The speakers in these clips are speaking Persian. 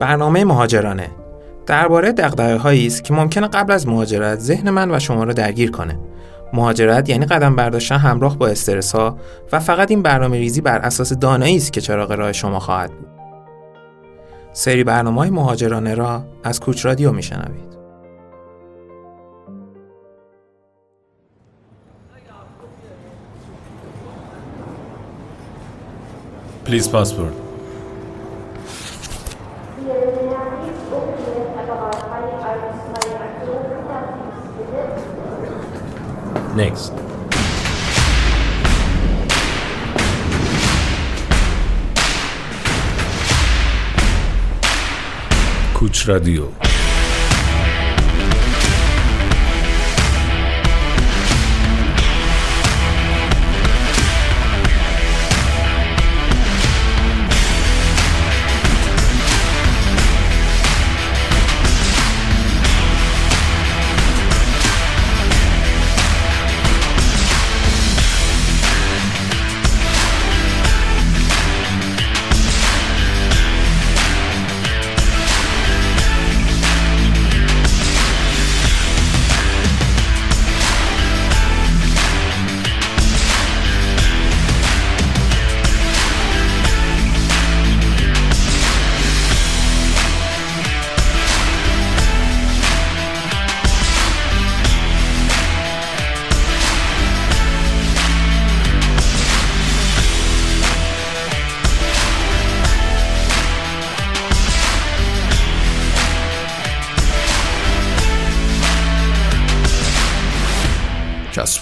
برنامه مهاجرانه. درباره دقدقه هایی است که ممکنه قبل از مهاجرت ذهن من و شما رو درگیر کنه. مهاجرت یعنی قدم برداشتن همراه با استرس ها و فقط این برنامه ریزی بر اساس دانایی است که چراغ راه شما خواهد بود. سری برنامه های مهاجرانه را از کوچ رادیو میشنوید. Please passport. Next. کوچ رادیو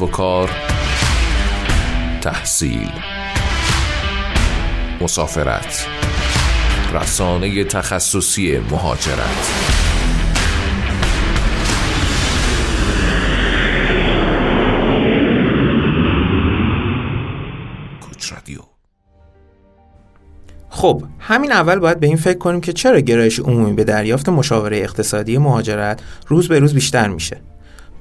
کسب و کار تحصیل مسافرت رسانه تخصصی مهاجرت. خب همین اول باید به این فکر کنیم که چرا گرایش عمومی به دریافت مشاوره اقتصادی مهاجرت روز به روز بیشتر میشه.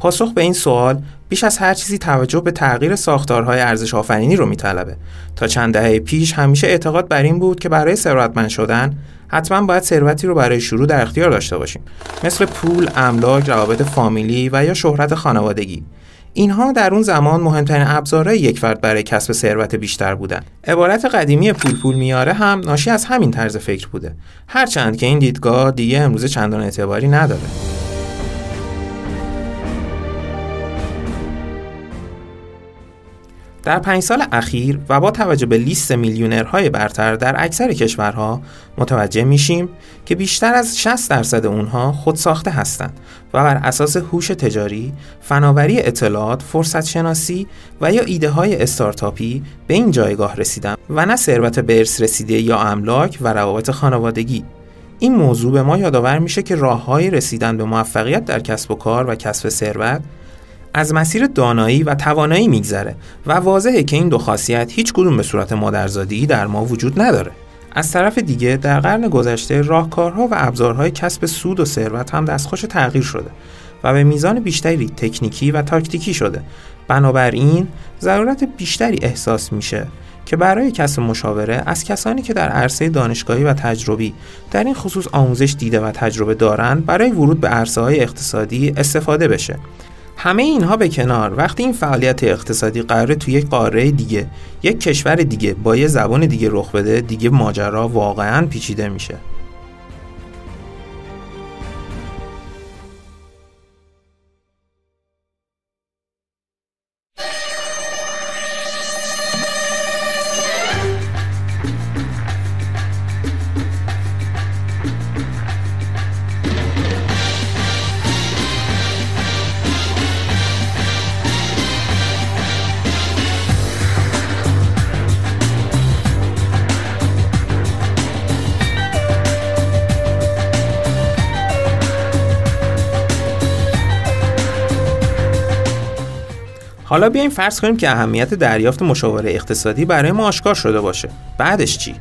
پاسخ به این سوال بیش از هر چیزی توجه به تغییر ساختارهای ارزش آفرینی رو میطلبه تا چند دهه پیش همیشه اعتقاد بر این بود که برای ثروتمند شدن حتما باید ثروتی رو برای شروع در اختیار داشته باشیم مثل پول، املاک، روابط فامیلی و یا شهرت خانوادگی اینها در اون زمان مهمترین ابزارهای یک فرد برای کسب ثروت بیشتر بودن. عبارت قدیمی پول پول میاره هم ناشی از همین طرز فکر بوده. هرچند که این دیدگاه دیگه امروز چندان اعتباری نداره. در پنج سال اخیر و با توجه به لیست میلیونرهای برتر در اکثر کشورها متوجه میشیم که بیشتر از 60 درصد اونها خود ساخته هستند و بر اساس هوش تجاری، فناوری اطلاعات، فرصت شناسی و یا ایده های استارتاپی به این جایگاه رسیدن و نه ثروت به رسیده یا املاک و روابط خانوادگی. این موضوع به ما یادآور میشه که راههای رسیدن به موفقیت در کسب و کار و کسب ثروت از مسیر دانایی و توانایی میگذره و واضحه که این دو خاصیت هیچ کدوم به صورت مادرزادی در ما وجود نداره. از طرف دیگه در قرن گذشته راهکارها و ابزارهای کسب سود و ثروت هم دستخوش تغییر شده و به میزان بیشتری تکنیکی و تاکتیکی شده. بنابراین ضرورت بیشتری احساس میشه که برای کسب مشاوره از کسانی که در عرصه دانشگاهی و تجربی در این خصوص آموزش دیده و تجربه دارند برای ورود به عرصه های اقتصادی استفاده بشه همه اینها به کنار. وقتی این فعالیت اقتصادی قراره توی یک قاره دیگه یک کشور دیگه با یه زبان دیگه رخ بده دیگه ماجرا واقعا پیچیده میشه. حالا بیایم فرض کنیم که اهمیت دریافت مشاوره اقتصادی برای ما آشکار شده باشه. بعدش چی؟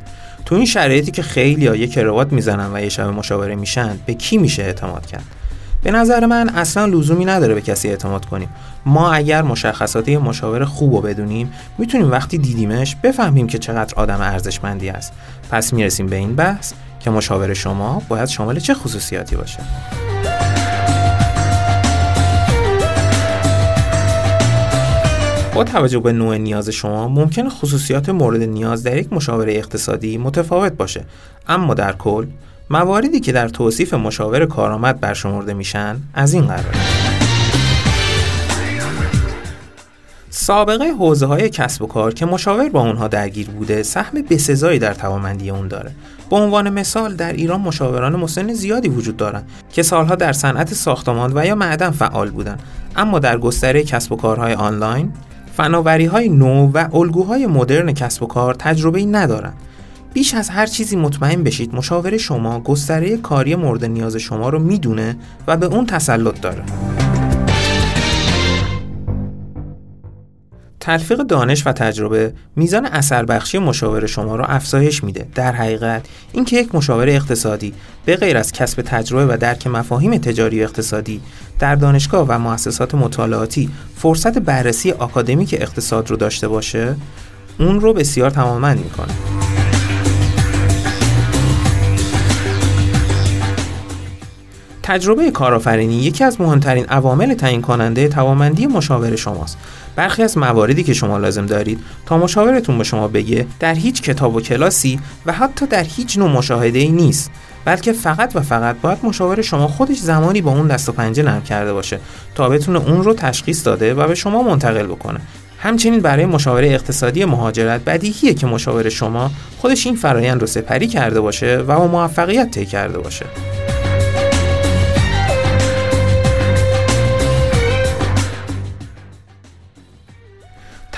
تو این شرایطی که خیلی ها یه کروات می‌زنن و یه شب مشاوره میشن به کی میشه اعتماد کرد؟ به نظر من اصلا لزومی نداره به کسی اعتماد کنیم. ما اگر مشخصات یه مشاور خوب رو بدونیم می‌تونیم وقتی دیدیمش بفهمیم که چقدر آدم ارزشمندی است. پس می‌رسیم به این بحث که مشاور شما باید شامل چه خصوصیاتی باشه. با توجه به نوع نیاز شما ممکن خصوصیات مورد نیاز در یک مشاور اقتصادی متفاوت باشه. اما در کل مواردی که در توصیف مشاور کارآمد برشمرده میشن از این قراره. سابقه حوزه های کسب و کار که مشاور با اونها درگیر بوده سهم بسزایی در توانمندی اون داره. به عنوان مثال در ایران مشاوران مسن زیادی وجود دارند که سالها در صنعت ساختمان و یا معدن فعال بودند اما در گستره کسب و کارهای آنلاین فناوری های نو و الگوهای مدرن کسب و کار تجربه ای ندارند. بیش از هر چیزی مطمئن بشید مشاور شما گستره کاری مورد نیاز شما رو می‌دونه و به اون تسلط داره. تلفیق دانش و تجربه میزان اثر بخشی مشاور شما را افزایش میده. در حقیقت اینکه یک مشاور اقتصادی به غیر از کسب تجربه و درک مفاهیم تجاری و اقتصادی در دانشگاه و مؤسسات مطالعاتی فرصت بررسی آکادمیک اقتصاد رو داشته باشه اون رو بسیار تمامند می‌کنه. تجربه کارآفرینی یکی از مهمترین عوامل تعیین کننده توانمندی مشاور شماست. برخی از مواردی که شما لازم دارید تا مشاورتون به شما بگه در هیچ کتاب و کلاسی و حتی در هیچ نوع مشاهده ای نیست بلکه فقط و فقط باید مشاور شما خودش زمانی با اون دست و پنجه نرم کرده باشه تا بتونه اون رو تشخیص داده و به شما منتقل بکنه. همچنین برای مشاوره اقتصادی مهاجرت بدیهیه که مشاور شما خودش این فرایند رو سپری کرده باشه و با موفقیت طی کرده باشه.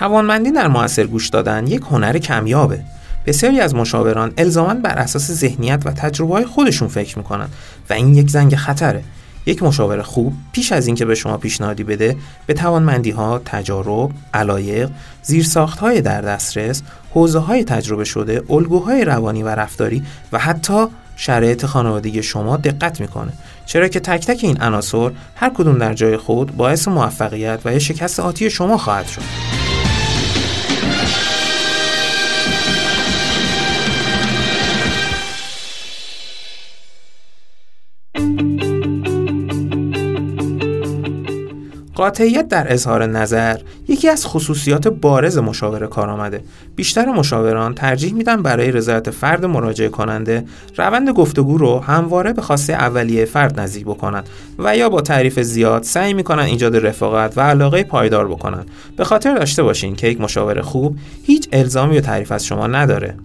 توانمندی در موثر گوش دادن یک هنر کمیابه. بسیاری از مشاوران الزاما بر اساس ذهنیت و تجربه های خودشون فکر می‌کنن و این یک زنگ خطره. یک مشاور خوب پیش از اینکه به شما پیشنهادی بده به توانمندی ها، تجارب، علایق، زیرساخت های در دسترس، حوزه های تجربه شده، الگوهای روانی و رفتاری و حتی شرایط خانوادگی شما دقت می‌کنه. چرا که تک تک این عناصر هر کدوم در جای خود باعث موفقیت و یا شکست آتی شما خواهد شد. قاطعیت در اظهار نظر یکی از خصوصیات بارز مشاور کارآمده بیشتر مشاوران ترجیح میدن برای رضایت فرد مراجعه کننده روند گفتگو رو همواره به خواسته اولیه فرد نزدیک بکنند و یا با تعریف زیاد سعی می‌کنن ایجاد رفاقت و علاقه پایدار بکنند به خاطر داشته باشین که یک مشاور خوب هیچ الزامی و تعریف از شما نداره.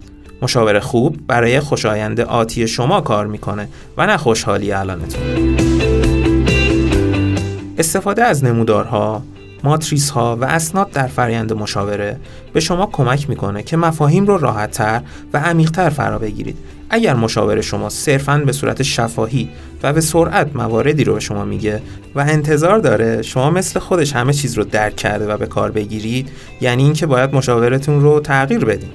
مشاور خوب برای خوشایند آتی شما کار می‌کنه و نه خوشحالی الانتون. استفاده از نمودارها، ماتریس ها و اسناد در فرایند مشاوره به شما کمک می‌کنه که مفاهیم رو راحتتر و عمیقتر فرا بگیرید. اگر مشاور شما صرفا به صورت شفاهی و به سرعت مواردی رو به شما میگه و انتظار داره شما مثل خودش همه چیز رو درک کرده و به کار بگیرید یعنی اینکه باید مشاورتون رو تغییر بدین.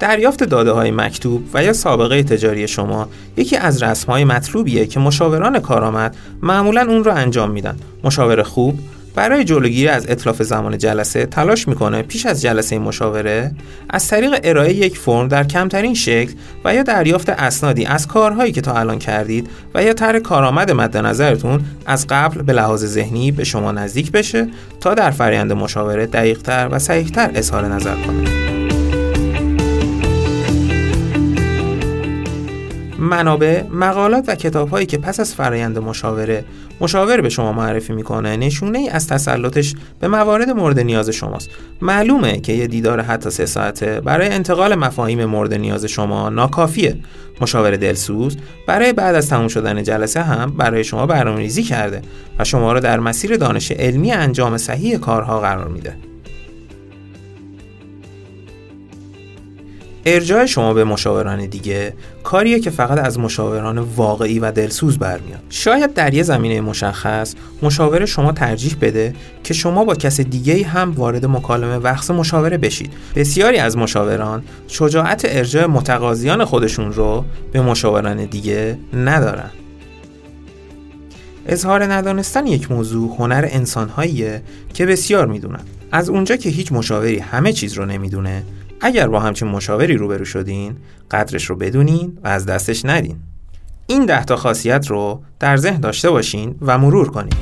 دریافت داده های مکتوب و یا سابقه تجاری شما یکی از رسم های مطلوبیه که مشاوران کارآمد معمولا اون رو انجام میدن. مشاور خوب برای جلوگیری از اطلاف زمان جلسه تلاش می‌کنه پیش از جلسه مشاوره از طریق ارائه یک فرم در کمترین شکل و یا دریافت اسنادی از کارهایی که تا الان کردید و یا طرح کارآمد مد نظرتون از قبل به لحاظ ذهنی به شما نزدیک بشه تا در فرایند مشاوره دقیقتر و صحیحتر اظهار نظر کنه. منابع، مقالات و کتاب هایی که پس از فرایند مشاوره مشاور به شما معرفی می‌کنه نشونه ای از تسلطش به موارد مورد نیاز شماست. معلومه که یه دیدار حتی سه ساعته برای انتقال مفاهیم مورد نیاز شما ناکافیه. مشاور دلسوز برای بعد از تموم شدن جلسه هم برای شما برنامه‌ریزی کرده و شما را در مسیر دانش علمی انجام صحیح کارها قرار میده. ارجاع شما به مشاوران دیگه کاریه که فقط از مشاوران واقعی و دلسوز برمیاد. شاید در یه زمینه مشخص مشاور شما ترجیح بده که شما با کس دیگه هم وارد مکالمه وقت مشاوره بشید. بسیاری از مشاوران شجاعت ارجاع متقاضیان خودشون رو به مشاوران دیگه ندارن. اظهار ندانستن یک موضوع هنر انسانهاییه که بسیار می‌دونن. از اونجا که هیچ مشاوری همه چیز رو نمی‌دونه اگر با همچین مشاوری روبرو شدین قدرش رو بدونین و از دستش ندین. این ده تا خاصیت رو در ذهن داشته باشین و مرور کنین.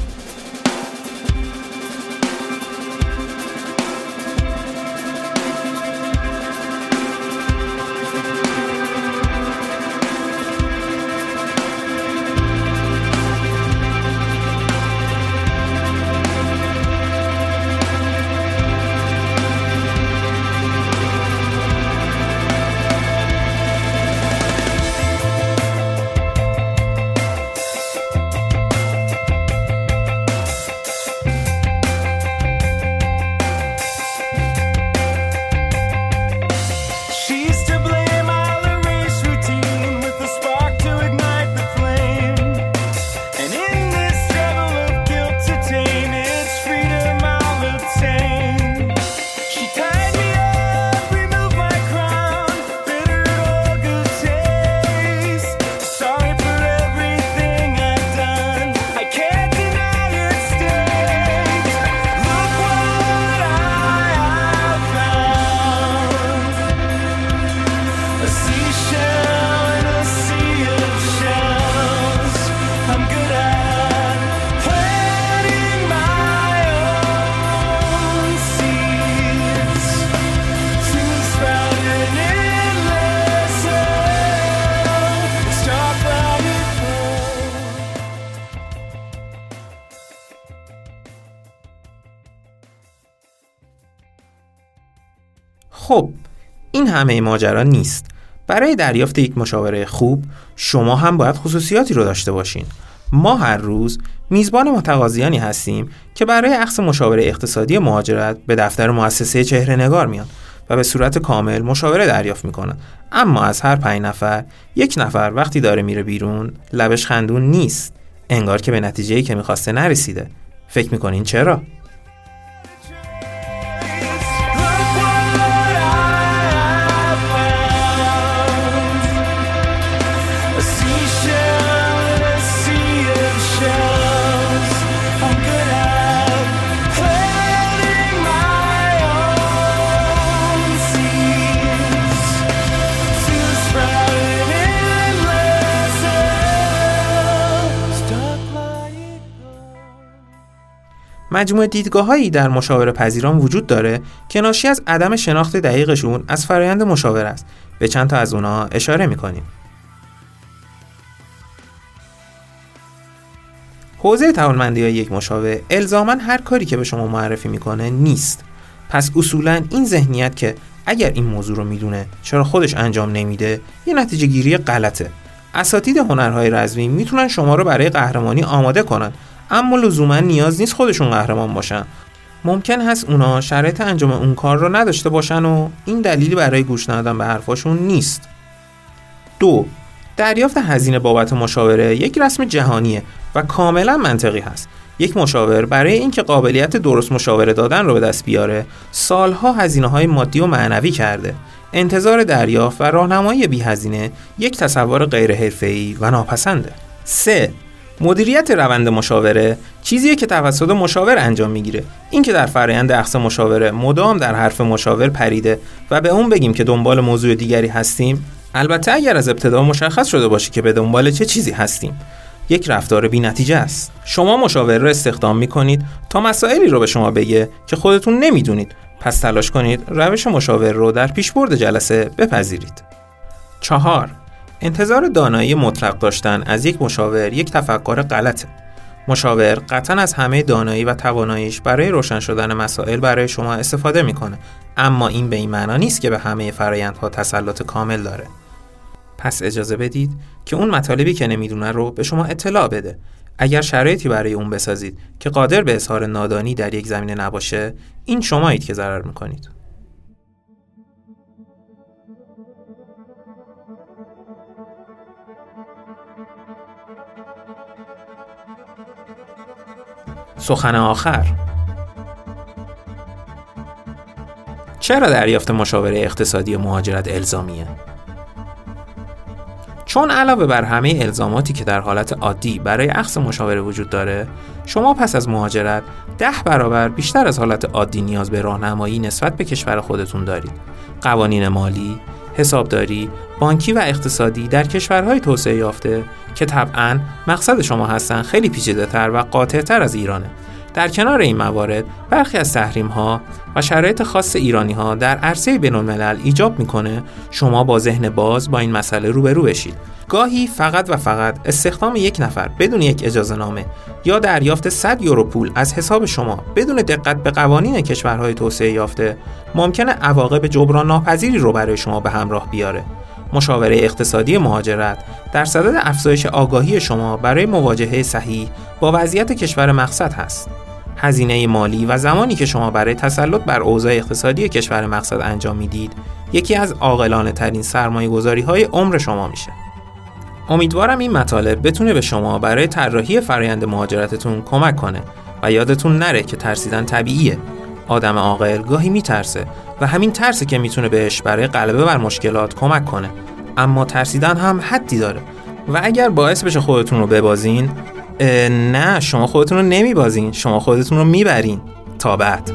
همه ماجرا نیست. برای دریافت یک مشاوره خوب شما هم باید خصوصیاتی رو داشته باشین. ما هر روز میزبان متقاضیانی هستیم که برای اخذ مشاوره اقتصادی مهاجرت به دفتر مؤسسه چهره نگار میان و به صورت کامل مشاوره دریافت می‌کنن. اما از هر پنج نفر یک نفر وقتی داره میره بیرون لبش خندون نیست. انگار که به نتیجه که می‌خواسته نرسیده. فکر می‌کنین چرا؟ مجموعه دیدگاههایی در مشاوره پذیران وجود داره که ناشی از عدم شناخت دقیقشون از فرایند مشاوره است. به چند تا از اونها اشاره می‌کنیم. حوزه توانمندی های یک مشاور الزاما هر کاری که به شما معرفی می‌کنه نیست. پس اصولا این ذهنیت که اگر این موضوع رو می‌دونه چرا خودش انجام نمیده یه نتیجه گیری غلطه. اساتید هنرهای رزمی می‌تونن شما رو برای قهرمانی آماده کنن اما لزوما نیاز نیست خودشون قهرمان باشن. ممکن هست اونا شرایط انجام اون کار رو نداشته باشن و این دلیلی برای گوش ندادن به حرفاشون نیست. دو دریافت هزینه بابت مشاوره یک رسم جهانیه و کاملا منطقی هست. یک مشاور برای اینکه قابلیت درست مشاوره دادن رو به دست بیاره سالها هزینه های مادی و معنوی کرده. انتظار دریافت و راهنمایی بی هزینه یک تصور غیر حرفه‌ای و ناپسنده. 3 مدیریت روند مشاوره چیزیه که توسط مشاور انجام می‌گیره. این که در فرایند اخذ مشاوره مدام در حرف مشاور پریده و به اون بگیم که دنبال موضوع دیگری هستیم البته اگر از ابتدا مشخص شده باشه که به دنبال چه چیزی هستیم. یک رفتار بی نتیجه است. شما مشاور رو استخدام می کنید تا مسائلی رو به شما بگه که خودتون نمی‌دونید. پس تلاش کنید روش مشاور رو در پیشبرد جلسه بپذیرید. چهار انتظار دانایی مطلق داشتن از یک مشاور یک تفکر غلطه. مشاور قطعا از همه دانایی و تواناییش برای روشن شدن مسائل برای شما استفاده می‌کنه اما این به این معنا نیست که به همه فرایندها تسلط کامل داره. پس اجازه بدید که اون مطالبی که نمی‌دونه رو به شما اطلاع بده. اگر شرایطی برای اون بسازید که قادر به اظهار نادانی در یک زمینه نباشه این شمایید که ضرر می‌کنید. سخن آخر چرا دریافت مشاوره اقتصادی مهاجرت الزامیه؟ چون علاوه بر همه الزاماتی که در حالت عادی برای اخذ مشاوره وجود داره شما پس از مهاجرت ده برابر بیشتر از حالت عادی نیاز به راهنمایی نسبت به کشور خودتون دارید قوانین مالی حسابداری، بانکی و اقتصادی در کشورهای توسعه یافته که طبعا مقصد شما هستن خیلی پیچیده تر و قاطع تر از ایرانه. در کنار این موارد برخی از تحریم ها و شرایط خاص ایرانی ها در عرصه بین الملل ایجاب می‌کنه شما با ذهن باز با این مسئله روبرو بشید گاهی فقط و فقط استخدام یک نفر بدون یک اجازه نامه یا دریافت 100 یورو پول از حساب شما بدون دقت به قوانین کشورهای توسعه یافته ممکنه عواقب جبران ناپذیری رو برای شما به همراه بیاره. مشاوره اقتصادی مهاجرت در صدد افزایش آگاهی شما برای مواجهه صحیح با وضعیت کشور مقصد هست. هزینه مالی و زمانی که شما برای تسلط بر اوضاع اقتصادی کشور مقصد انجام می‌دید یکی از عاقلانه ترین سرمایه گذاری های عمر شما میشه. امیدوارم این مطالب بتونه به شما برای طراحی فرایند مهاجرتتون کمک کنه و یادتون نره که ترسیدن طبیعیه. آدم عاقل گاهی میترسه و همین ترسه که می‌تونه بهش برای غلبه بر مشکلات کمک کنه. اما ترسیدن هم حدی داره و اگر باعث بشه خودتون رو ببازین نه شما خودتون رو نمیبازین. شما خودتون رو می‌برین. تا بعد.